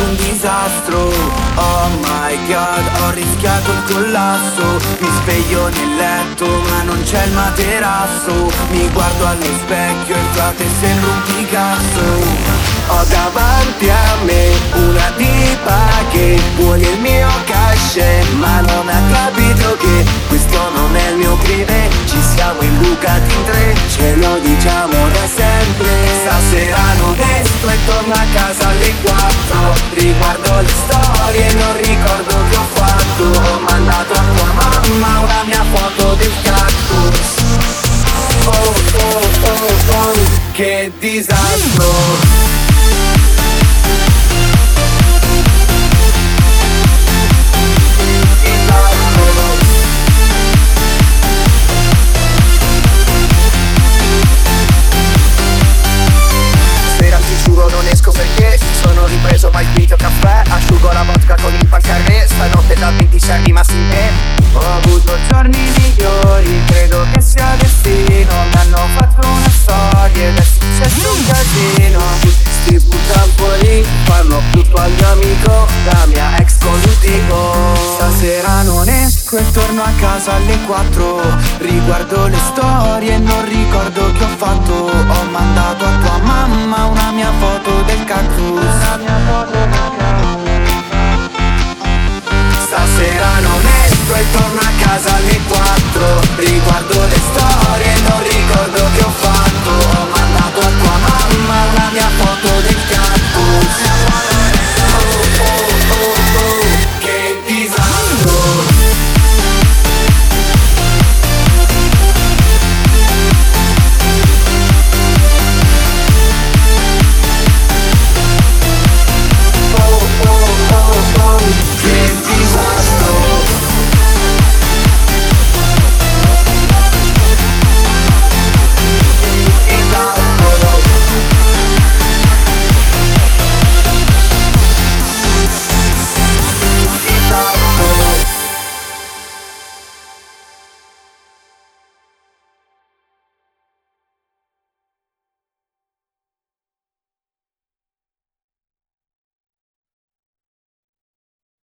stato un disastro. Oh my god, ho rischiato il collasso. Mi sveglio nel letto ma non c'è il materasso. Mi guardo allo specchio e frate sembra un Picasso. Ho davanti a me una tipa disastro che disastro e torno a casa alle 4 Riguardo le storie e non ricordo che ho fatto. Ho mandato a tua mamma